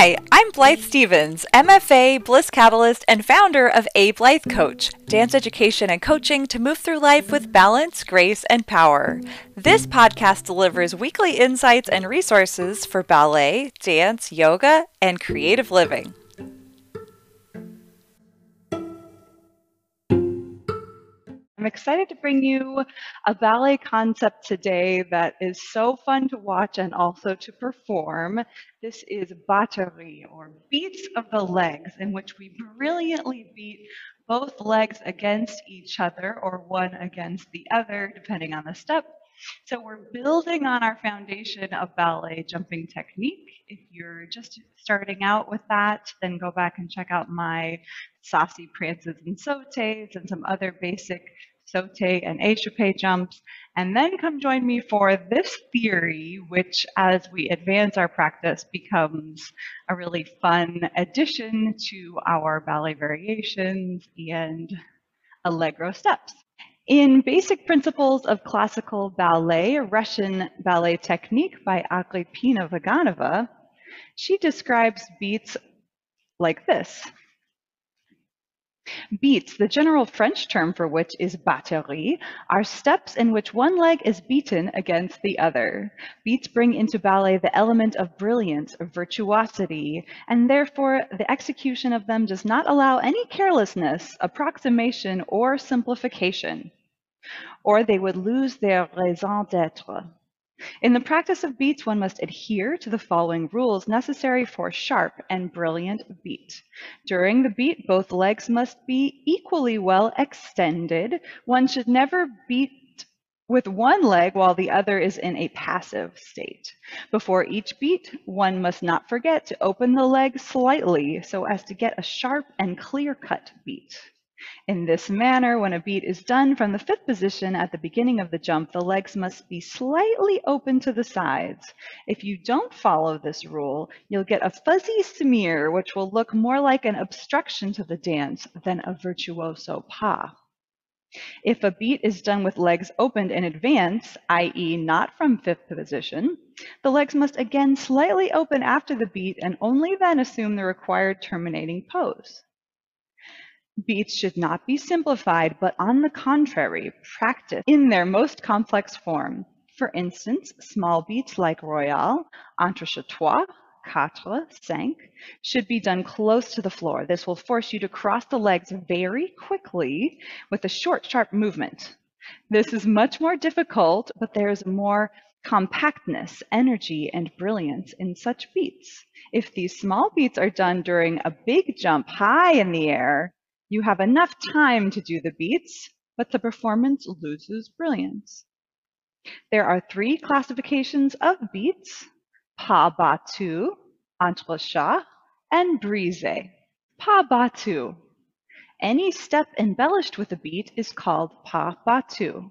Hi, I'm Blythe Stevens, MFA, Bliss Catalyst, and founder of A Blythe Coach, dance education and coaching to move through life with balance, grace, and power. This podcast delivers weekly insights and resources for ballet, dance, yoga, and creative living. I'm excited to bring you a ballet concept today that is so fun to watch and also to perform. This is batterie, or beats of the legs, in which we brilliantly beat both legs against each other or one against the other, depending on the step. So we're building on our foundation of ballet jumping technique. If you're just starting out with that, then go back and check out my saucy prances and sautes and some other basic saute and échappé jumps, and then come join me for this theory, which as we advance our practice becomes a really fun addition to our ballet variations and allegro steps. In Basic Principles of Classical Ballet, a Russian ballet technique by Agrippina Vaganova, she describes beats like this. Beats, the general French term for which is batterie, are steps in which one leg is beaten against the other. Beats bring into ballet the element of brilliance, of virtuosity, and therefore the execution of them does not allow any carelessness, approximation, or simplification, or they would lose their raison d'etre. In the practice of beats, one must adhere to the following rules necessary for sharp and brilliant beat. During the beat, both legs must be equally well extended. One should never beat with one leg while the other is in a passive state. Before each beat, one must not forget to open the leg slightly so as to get a sharp and clear-cut beat. In this manner, when a beat is done from the fifth position at the beginning of the jump, the legs must be slightly open to the sides. If you don't follow this rule, you'll get a fuzzy smear, which will look more like an obstruction to the dance than a virtuoso pas. If a beat is done with legs opened in advance, i.e. not from fifth position, the legs must again slightly open after the beat and only then assume the required terminating pose. Beats should not be simplified, but on the contrary, practiced in their most complex form. For instance, small beats like Royale, Entre-trois, quatre, cinq, should be done close to the floor. This will force you to cross the legs very quickly with a short, sharp movement. This is much more difficult, but there is more compactness, energy, and brilliance in such beats. If these small beats are done during a big jump high in the air, you have enough time to do the beats, but the performance loses brilliance. There are three classifications of beats, pas battu, entrechat, and brise. Pas battu. Any step embellished with a beat is called pas battu.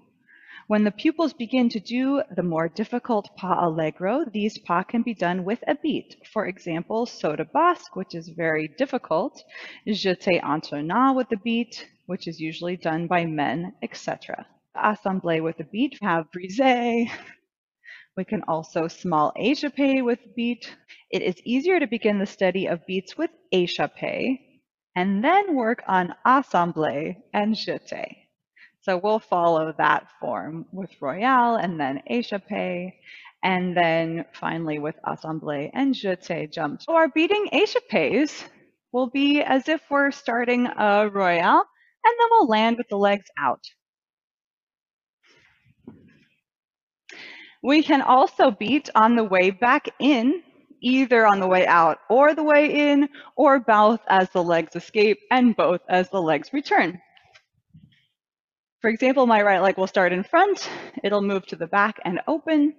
When the pupils begin to do the more difficult pas allegro, these pas can be done with a beat. For example, de basque, which is very difficult, jeté en tournant with the beat, which is usually done by men, etc. Assemblée with a beat, have brise. We can also small échappé with beat. It is easier to begin the study of beats with échappé and then work on assemblée and jeté. So we'll follow that form with Royale and then échappé, and then finally with Assemblée and Jeté jumps. So our beating échappés will be as if we're starting a Royale, and then we'll land with the legs out. We can also beat on the way back in, either on the way out or the way in, or both as the legs escape and both as the legs return. For example, my right leg will start in front, it'll move to the back and open,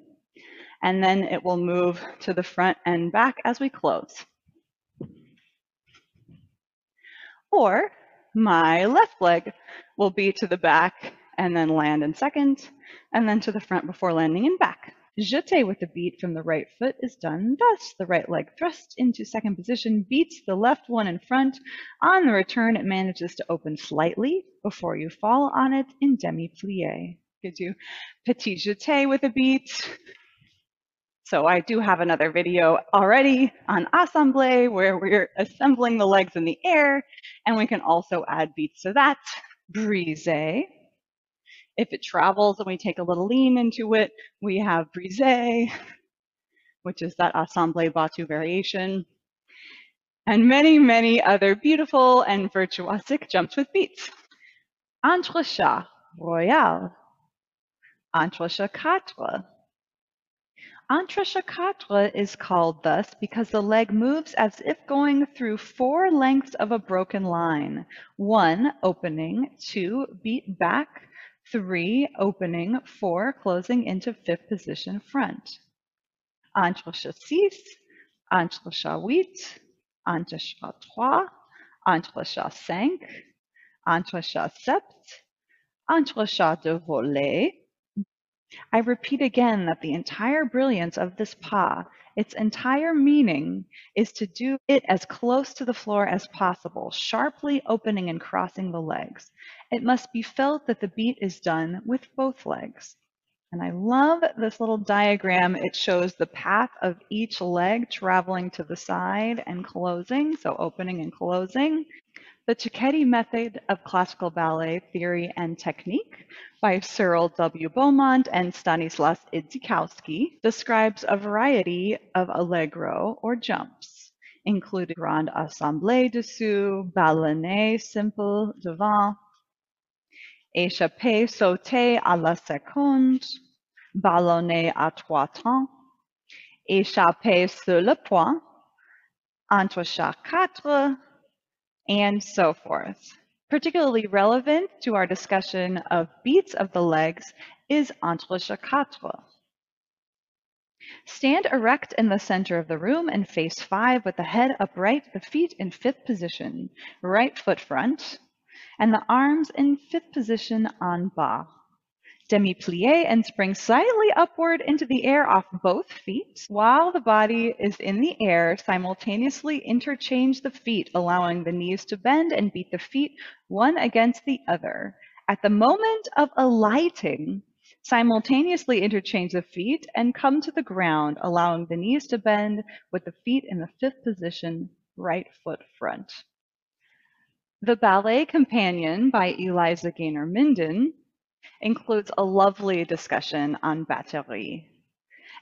and then it will move to the front and back as we close. Or my left leg will be to the back and then land in second, and then to the front before landing in back. Jeté with the beat from the right foot is done thus. The right leg thrust into second position, beats the left one in front. On the return, it manages to open slightly before you fall on it in demi-plie. Could you petit jeté with a beat, So I do have another video already on assemblée where we're assembling the legs in the air, and we can also add beats to that. Brise. If it travels and we take a little lean into it, we have brise, which is that Assemble battue variation, and many, many other beautiful and virtuosic jumps with beats. Entrechat, royal, entrechat quatre, Entrechat quatre is called thus because the leg moves as if going through four lengths of a broken line. One, opening, two, beat back, three, opening, four, closing into fifth position front. Entrechat six, entrechat huit, entrechat trois, entrechat cinq, entrechat sept, entrechat de volée, I repeat again that the entire brilliance of this pas, its entire meaning, is to do it as close to the floor as possible, sharply opening and crossing the legs. It must be felt that the beat is done with both legs. And I love this little diagram. It shows the path of each leg traveling to the side and closing, so opening and closing. The Cecchetti Method of Classical Ballet Theory and Technique by Cyril W. Beaumont and Stanislas Idzikowski describes a variety of allegro or jumps, including Grand Assemblée dessous, Ballonné simple devant, Échappé sauté à la seconde, Ballonné à trois temps, Échappé sur le point, Entrechat quatre, and so forth. Particularly relevant to our discussion of beats of the legs is quatre. Stand erect in the center of the room and face five with the head upright, the feet in fifth position, right foot front, and the arms in fifth position en bas demi-plie and spring slightly upward into the air off both feet. While the body is in the air, simultaneously interchange the feet, allowing the knees to bend and beat the feet one against the other. At the moment of alighting, simultaneously interchange the feet and come to the ground, allowing the knees to bend with the feet in the fifth position, right foot front. The Ballet Companion by Eliza Gaynor Minden includes a lovely discussion on batterie.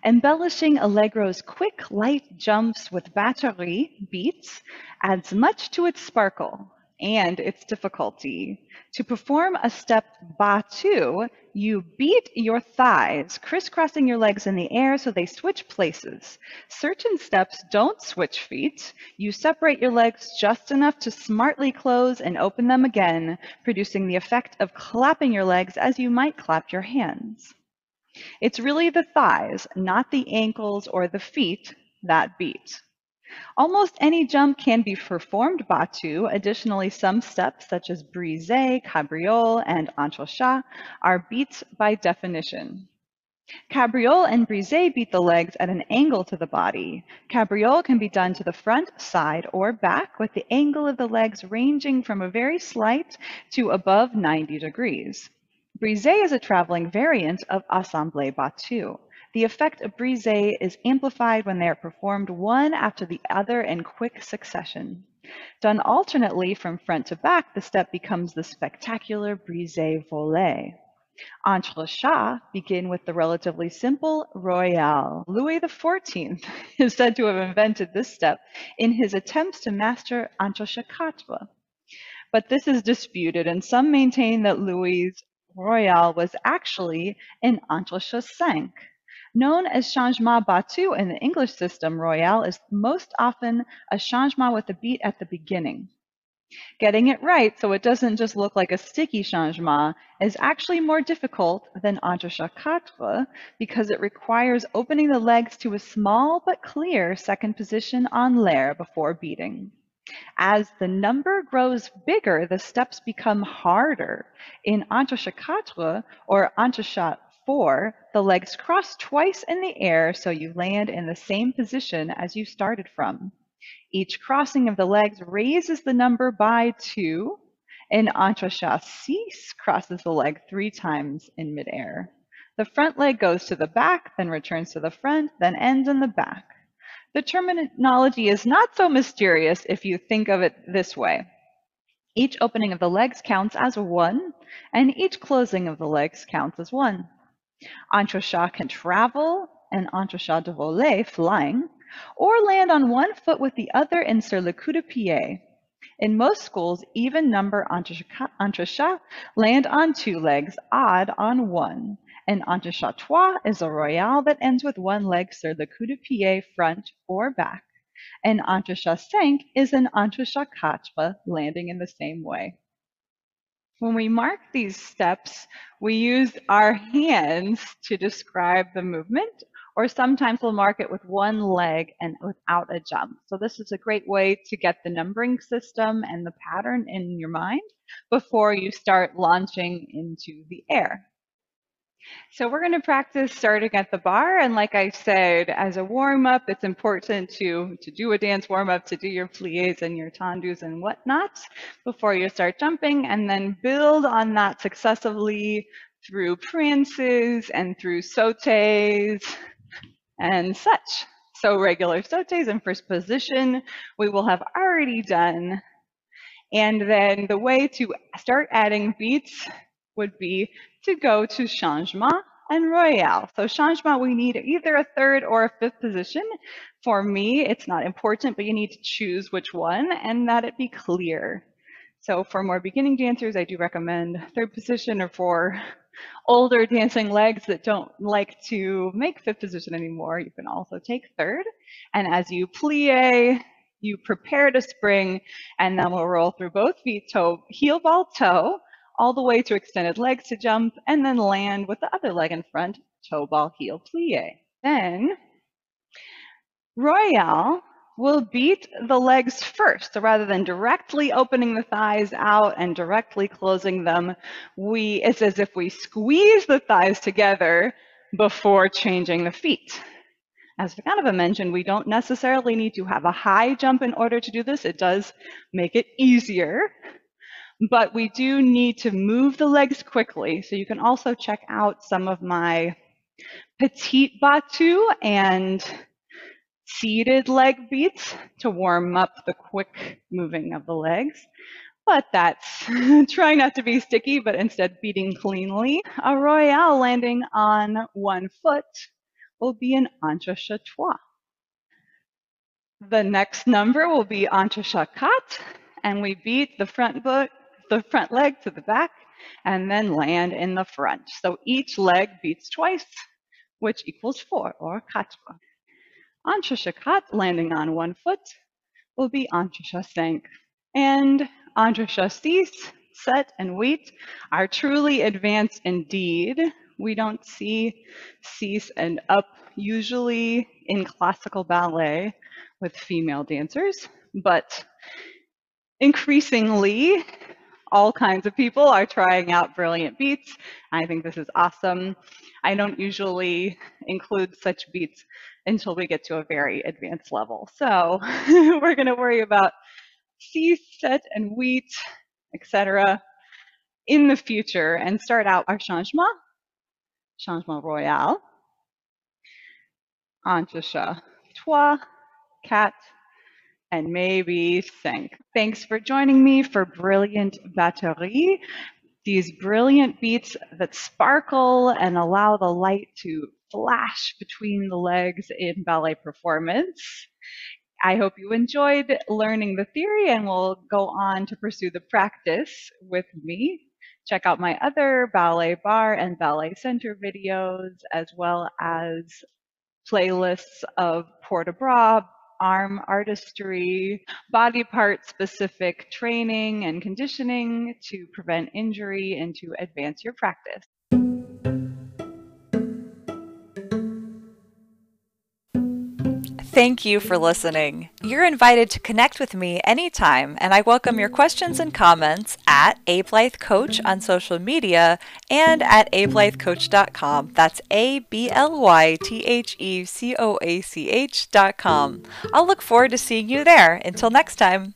Embellishing Allegro's quick, light jumps with batterie beats adds much to its sparkle and its difficulty. To perform a step battue, you beat your thighs, crisscrossing your legs in the air so they switch places. Certain steps don't switch feet. You separate your legs just enough to smartly close and open them again, producing the effect of clapping your legs as you might clap your hands. It's really the thighs, not the ankles or the feet, that beat. Almost any jump can be performed battu. Additionally, some steps such as brise, cabriole, and entrechat are beats by definition. Cabriole and brise beat the legs at an angle to the body. Cabriole can be done to the front, side, or back with the angle of the legs ranging from a very slight to above 90 degrees. Brise is a traveling variant of assemblée battue. The effect of brise is amplified when they are performed one after the other in quick succession. Done alternately from front to back, the step becomes the spectacular brise volée. Entrechat begin with the relatively simple royale. Louis XIV is said to have invented this step in his attempts to master entrechat quatre. But this is disputed, and some maintain that Louis' royale was actually an entrechat cinq. Known as changement battue in the English system, royale is most often a changement with a beat at the beginning. Getting it right so it doesn't just look like a sticky changement is actually more difficult than entrechat quatre because it requires opening the legs to a small but clear second position en l'air before beating. As the number grows bigger, the steps become harder. In entrechat quatre or entrechat four, the legs cross twice in the air so you land in the same position as you started from. Each crossing of the legs raises the number by two, and entrechat six crosses the leg three times in midair. The front leg goes to the back, then returns to the front, then ends in the back. The terminology is not so mysterious if you think of it this way. Each opening of the legs counts as one, and each closing of the legs counts as one. Entrechat can travel, and entrechat de volée, flying, or land on one foot with the other in sur le cou de pied. In most schools, even number entrechat land on two legs, odd on one. An entrechat trois is a royale that ends with one leg sur le cou de pied, front or back. An entrechat cinq is an entrechat quatre, landing in the same way. When we mark these steps, we use our hands to describe the movement, or sometimes we'll mark it with one leg and without a jump. So this is a great way to get the numbering system and the pattern in your mind before you start launching into the air. So we're going to practice starting at the barre. And like I said, as a warm up, it's important to, to do a dance warm up, to do your plies and your tendus and whatnot before you start jumping, and then build on that successively through prances and through sautes and such. So regular sautes in first position, we will have already done. And then the way to start adding beats would be to go to changement and royale. So changement, we need either a third or a fifth position. For me, it's not important, but you need to choose which one and that it be clear. So for more beginning dancers, I do recommend third position or for older dancing legs that don't like to make fifth position anymore, you can also take third. And as you plie, you prepare to spring, and then we'll roll through both feet, toe, heel ball toe, all the way to extended legs to jump, and then land with the other leg in front, toe ball heel plie. Then Royale will beat the legs first. So rather than directly opening the thighs out and directly closing them, we it's as if we squeeze the thighs together before changing the feet. As Vaganova mentioned, we don't necessarily need to have a high jump in order to do this. It does make it easier but we do need to move the legs quickly. So you can also check out some of my petite battu and seated leg beats to warm up the quick moving of the legs. But that's trying not to be sticky, but instead beating cleanly. A royale landing on one foot will be an entrechat trois. The next number will be entrechat quatre, and we beat the front foot the front leg to the back and then land in the front. So each leg beats twice, which equals four, or. Entrechat quatre, landing on one foot, will be cinq. And entrechat six, sept, and huit are truly advanced indeed. We don't see six and up usually in classical ballet with female dancers, but increasingly all kinds of people are trying out brilliant beats. I think this is awesome. I don't usually include such beats until we get to a very advanced level. So we're going to worry about C, sept, and huit, etc. in the future and start out our changement, changement royal, entrechat trois, quatre, and maybe think. Thanks for joining me for Brilliant Batterie. These brilliant beats that sparkle and allow the light to flash between the legs in ballet performance. I hope you enjoyed learning the theory and will go on to pursue the practice with me. Check out my other ballet barre and ballet center videos, as well as playlists of port de bras, arm artistry, body part specific training and conditioning to prevent injury and to advance your practice. Thank you for listening. You're invited to connect with me anytime, and I welcome your questions and comments at Ablythe Coach on social media and at ablythecoach.com. That's A B L Y T H E C O A C H.com. I'll look forward to seeing you there. Until next time.